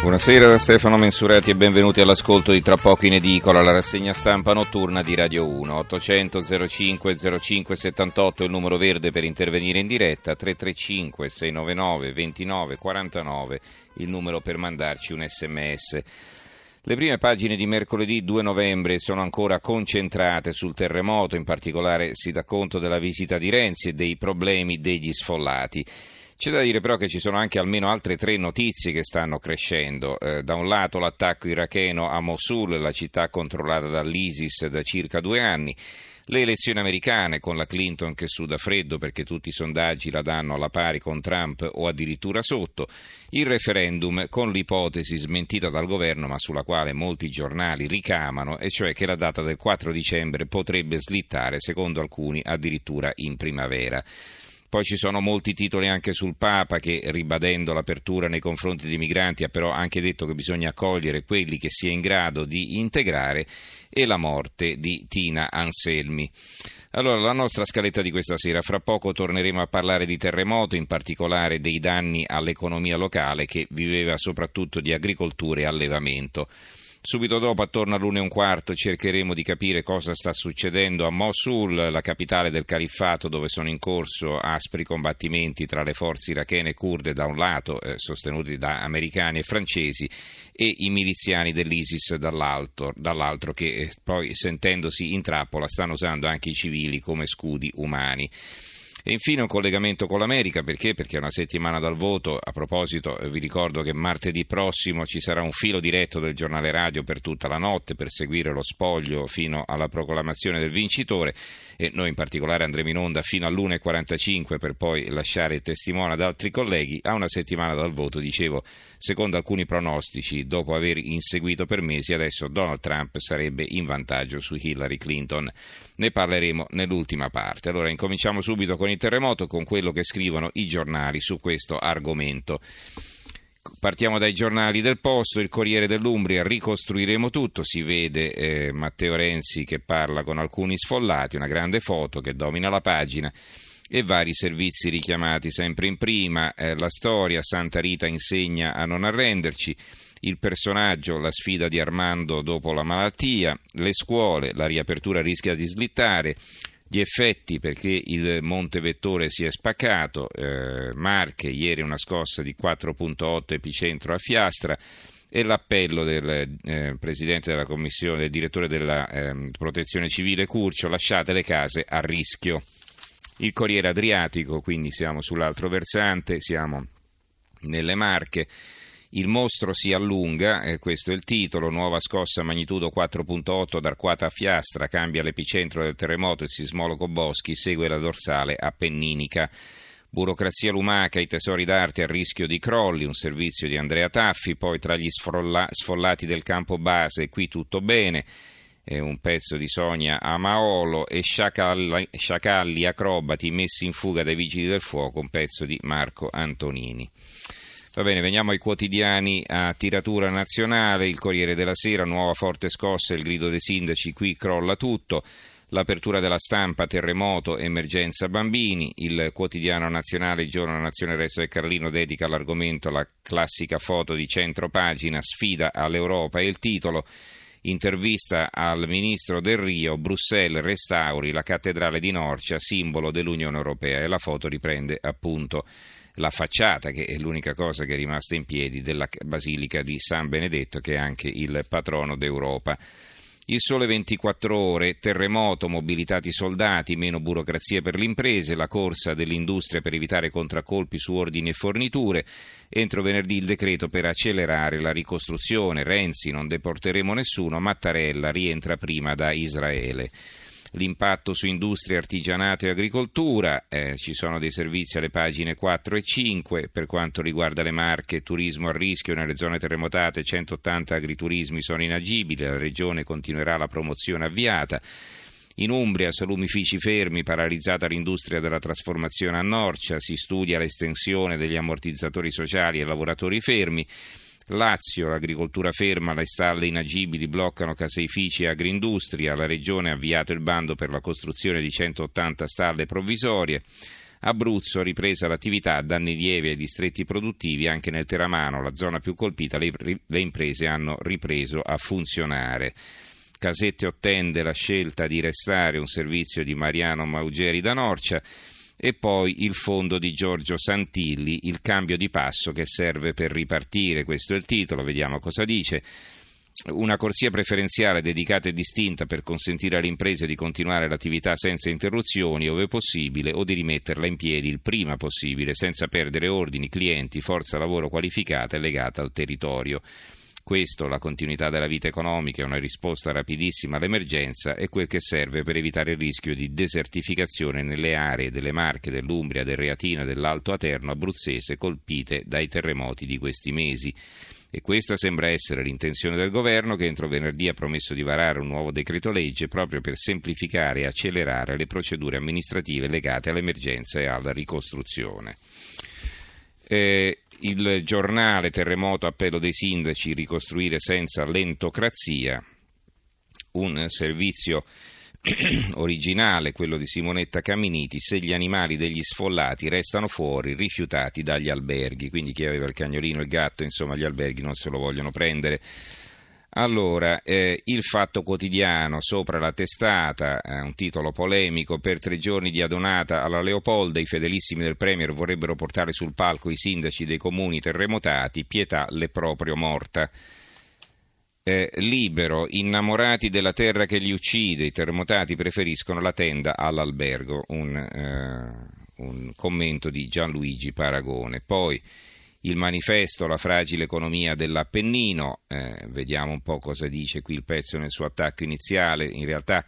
Buonasera da Stefano Mensurati e benvenuti all'ascolto di Tra poco in edicola, la rassegna stampa notturna di Radio 1. 800 05 05 78 il numero verde per intervenire in diretta, 335 699 29 49 il numero per mandarci un sms. Le prime pagine di mercoledì 2 novembre sono ancora concentrate sul terremoto, in particolare si dà conto della visita di Renzi e dei problemi degli sfollati. C'è da dire però che ci sono anche almeno altre tre notizie che stanno crescendo. Eh, da un lato l'attacco iracheno a Mosul, la città controllata dall'ISIS da circa due anni. Le elezioni americane con la Clinton che suda freddo perché tutti i sondaggi la danno alla pari con Trump o addirittura sotto. Il referendum con l'ipotesi smentita dal governo ma sulla quale molti giornali ricamano e cioè che la data del 4 dicembre potrebbe slittare secondo alcuni addirittura in primavera. Poi ci sono molti titoli anche sul Papa che, ribadendo l'apertura nei confronti dei migranti, ha però anche detto che bisogna accogliere quelli che si è in grado di integrare e la morte di Tina Anselmi. Allora, la nostra scaletta di questa sera, fra poco torneremo a parlare di terremoto, in particolare dei danni all'economia locale che viveva soprattutto di agricoltura e allevamento. Subito dopo, attorno all'una e un quarto, cercheremo di capire cosa sta succedendo a Mosul, la capitale del califfato, dove sono in corso aspri combattimenti tra le forze irachene e kurde da un lato, eh, sostenuti da americani e francesi, e i miliziani dell'ISIS dall'altro, dall'altro che eh, poi, sentendosi in trappola, stanno usando anche i civili come scudi umani. E infine un collegamento con l'America, perché? Perché è una settimana dal voto. A proposito, eh, vi ricordo che martedì prossimo ci sarà un filo diretto del giornale radio per tutta la notte per seguire lo spoglio fino alla proclamazione del vincitore e noi in particolare andremo in onda fino all'1.45 per poi lasciare il testimone ad altri colleghi. A una settimana dal voto, dicevo, secondo alcuni pronostici, dopo aver inseguito per mesi, adesso Donald Trump sarebbe in vantaggio su Hillary Clinton. Ne parleremo nell'ultima parte. Allora incominciamo subito con il terremoto con quello che scrivono i giornali su questo argomento. Partiamo dai giornali del posto, il Corriere dell'Umbria, ricostruiremo tutto, si vede eh, Matteo Renzi che parla con alcuni sfollati, una grande foto che domina la pagina e vari servizi richiamati sempre in prima, eh, la storia, Santa Rita insegna a non arrenderci, il personaggio, la sfida di Armando dopo la malattia, le scuole, la riapertura rischia di slittare, gli effetti perché il Monte Vettore si è spaccato, eh, Marche ieri una scossa di 4.8 epicentro a Fiastra. E l'appello del eh, Presidente della Commissione, del Direttore della eh, Protezione Civile Curcio, lasciate le case a rischio. Il Corriere Adriatico, quindi siamo sull'altro versante, siamo nelle Marche. Il mostro si allunga, eh, questo è il titolo, nuova scossa magnitudo 4.8 d'Arquata a Fiastra, cambia l'epicentro del terremoto, il sismologo Boschi segue la dorsale appenninica. Burocrazia lumaca, i tesori d'arte a rischio di crolli, un servizio di Andrea Taffi, poi tra gli sfrolla, sfollati del campo base, qui tutto bene, eh, un pezzo di Sonia Amaolo e sciacalli, sciacalli acrobati messi in fuga dai vigili del fuoco, un pezzo di Marco Antonini. Va bene, veniamo ai quotidiani a tiratura nazionale, il Corriere della Sera, nuova forte scossa, il grido dei sindaci, qui crolla tutto. L'apertura della stampa, terremoto, emergenza bambini, il quotidiano nazionale, il giorno Nazione Resto del Carlino dedica all'argomento la classica foto di centro pagina, sfida all'Europa e il titolo intervista al ministro del Rio, Bruxelles restauri la cattedrale di Norcia, simbolo dell'Unione Europea e la foto riprende appunto la facciata, che è l'unica cosa che è rimasta in piedi, della Basilica di San Benedetto, che è anche il patrono d'Europa. Il sole 24 ore, terremoto, mobilitati soldati, meno burocrazia per le imprese, la corsa dell'industria per evitare contraccolpi su ordini e forniture. Entro venerdì il decreto per accelerare la ricostruzione. Renzi, non deporteremo nessuno, Mattarella rientra prima da Israele l'impatto su industria, artigianato e agricoltura, eh, ci sono dei servizi alle pagine 4 e 5 per quanto riguarda le marche, turismo a rischio nelle zone terremotate, 180 agriturismi sono inagibili, la regione continuerà la promozione avviata. In Umbria, salumifici fermi, paralizzata l'industria della trasformazione a Norcia, si studia l'estensione degli ammortizzatori sociali ai lavoratori fermi. Lazio, l'agricoltura ferma, le stalle inagibili bloccano caseifici e agroindustria, la regione ha avviato il bando per la costruzione di 180 stalle provvisorie. Abruzzo, ripresa l'attività, danni lievi ai distretti produttivi, anche nel Teramano, la zona più colpita, le, le imprese hanno ripreso a funzionare. Casette ottende la scelta di restare un servizio di Mariano Maugeri da Norcia e poi il fondo di Giorgio Santilli, il cambio di passo che serve per ripartire, questo è il titolo, vediamo cosa dice. Una corsia preferenziale dedicata e distinta per consentire alle imprese di continuare l'attività senza interruzioni, ove possibile, o di rimetterla in piedi il prima possibile, senza perdere ordini, clienti, forza lavoro qualificata e legata al territorio. Questo, la continuità della vita economica e una risposta rapidissima all'emergenza è quel che serve per evitare il rischio di desertificazione nelle aree delle Marche, dell'Umbria, del Reatina e dell'Alto Aterno abruzzese colpite dai terremoti di questi mesi. E questa sembra essere l'intenzione del governo che entro venerdì ha promesso di varare un nuovo decreto legge proprio per semplificare e accelerare le procedure amministrative legate all'emergenza e alla ricostruzione. Eh, il giornale Terremoto appello dei sindaci ricostruire senza lentocrazia, un servizio originale, quello di Simonetta Camminiti, se gli animali degli sfollati restano fuori, rifiutati dagli alberghi, quindi chi aveva il cagnolino il gatto, insomma gli alberghi non se lo vogliono prendere. Allora, eh, il fatto quotidiano sopra la testata, eh, un titolo polemico, per tre giorni di adonata alla Leopolda, i fedelissimi del Premier vorrebbero portare sul palco i sindaci dei comuni terremotati, pietà le proprio morta. Eh, libero, innamorati della terra che li uccide, i terremotati preferiscono la tenda all'albergo, un, eh, un commento di Gianluigi Paragone. Poi, il manifesto La fragile economia dell'Appennino, eh, vediamo un po' cosa dice qui il pezzo nel suo attacco iniziale, in realtà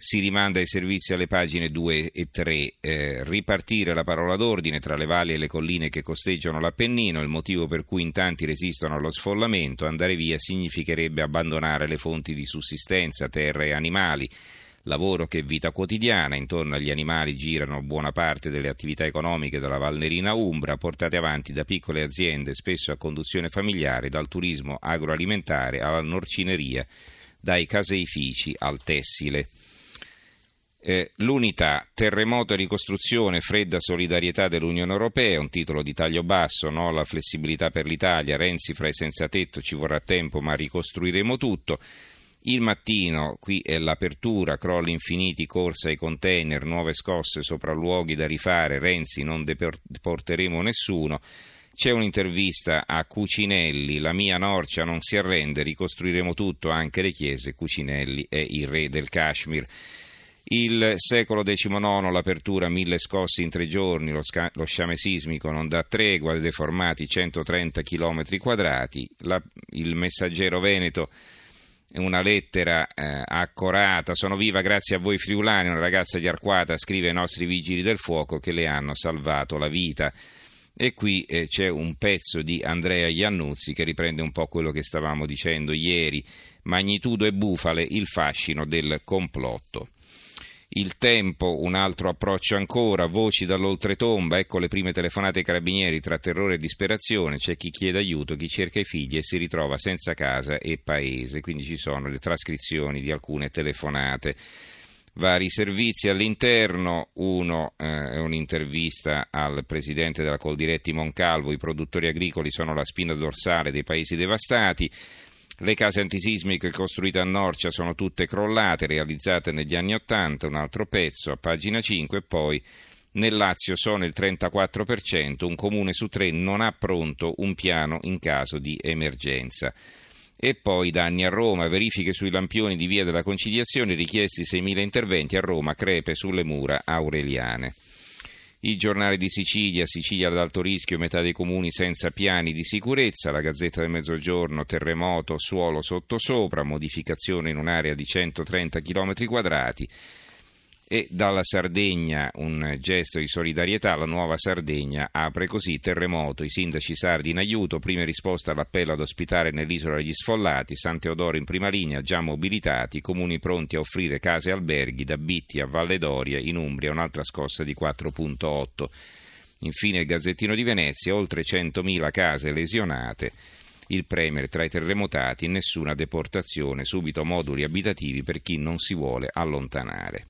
si rimanda ai servizi alle pagine 2 e 3, eh, ripartire la parola d'ordine tra le valli e le colline che costeggiano l'Appennino, il motivo per cui in tanti resistono allo sfollamento, andare via significherebbe abbandonare le fonti di sussistenza, terra e animali lavoro che vita quotidiana, intorno agli animali girano buona parte delle attività economiche della Valnerina Umbra, portate avanti da piccole aziende, spesso a conduzione familiare, dal turismo agroalimentare alla norcineria, dai caseifici al tessile. Eh, l'unità, terremoto e ricostruzione, fredda solidarietà dell'Unione Europea, un titolo di taglio basso, no? la flessibilità per l'Italia, Renzi fra i senza tetto, ci vorrà tempo ma ricostruiremo tutto. Il mattino, qui è l'apertura, crolli infiniti, corsa ai container, nuove scosse sopra luoghi da rifare, Renzi non deporteremo nessuno. C'è un'intervista a Cucinelli, la mia Norcia non si arrende, ricostruiremo tutto, anche le chiese, Cucinelli è il re del Kashmir. Il secolo XIX, l'apertura, mille scossi in tre giorni, lo, sca- lo sciame sismico non dà tregua, deformati 130 km quadrati, la- il messaggero veneto una lettera eh, accorata, sono viva grazie a voi friulani, una ragazza di Arquata scrive ai nostri vigili del fuoco che le hanno salvato la vita. E qui eh, c'è un pezzo di Andrea Iannuzzi che riprende un po' quello che stavamo dicendo ieri, magnitudo e bufale, il fascino del complotto. Il tempo, un altro approccio ancora, voci dall'oltretomba, ecco le prime telefonate ai carabinieri tra terrore e disperazione, c'è chi chiede aiuto, chi cerca i figli e si ritrova senza casa e paese, quindi ci sono le trascrizioni di alcune telefonate. Vari servizi all'interno, uno eh, è un'intervista al presidente della Coldiretti Moncalvo, i produttori agricoli sono la spina dorsale dei paesi devastati, le case antisismiche costruite a Norcia sono tutte crollate, realizzate negli anni Ottanta, un altro pezzo a pagina 5 e poi nel Lazio sono il 34%, un comune su tre non ha pronto un piano in caso di emergenza. E poi danni a Roma, verifiche sui lampioni di via della conciliazione, richiesti 6.000 interventi a Roma, crepe sulle mura aureliane. Il giornale di Sicilia, Sicilia ad alto rischio, metà dei comuni senza piani di sicurezza, la Gazzetta del Mezzogiorno, terremoto, suolo sottosopra, modificazione in un'area di 130 km quadrati. E dalla Sardegna un gesto di solidarietà, la nuova Sardegna apre così terremoto, i sindaci sardi in aiuto, prime risposte all'appello ad ospitare nell'isola degli sfollati, San Teodoro in prima linea, già mobilitati, comuni pronti a offrire case e alberghi da Bitti a Valle Doria, in Umbria un'altra scossa di 4.8. Infine il Gazzettino di Venezia, oltre 100.000 case lesionate. Il Premier tra i terremotati, nessuna deportazione, subito moduli abitativi per chi non si vuole allontanare.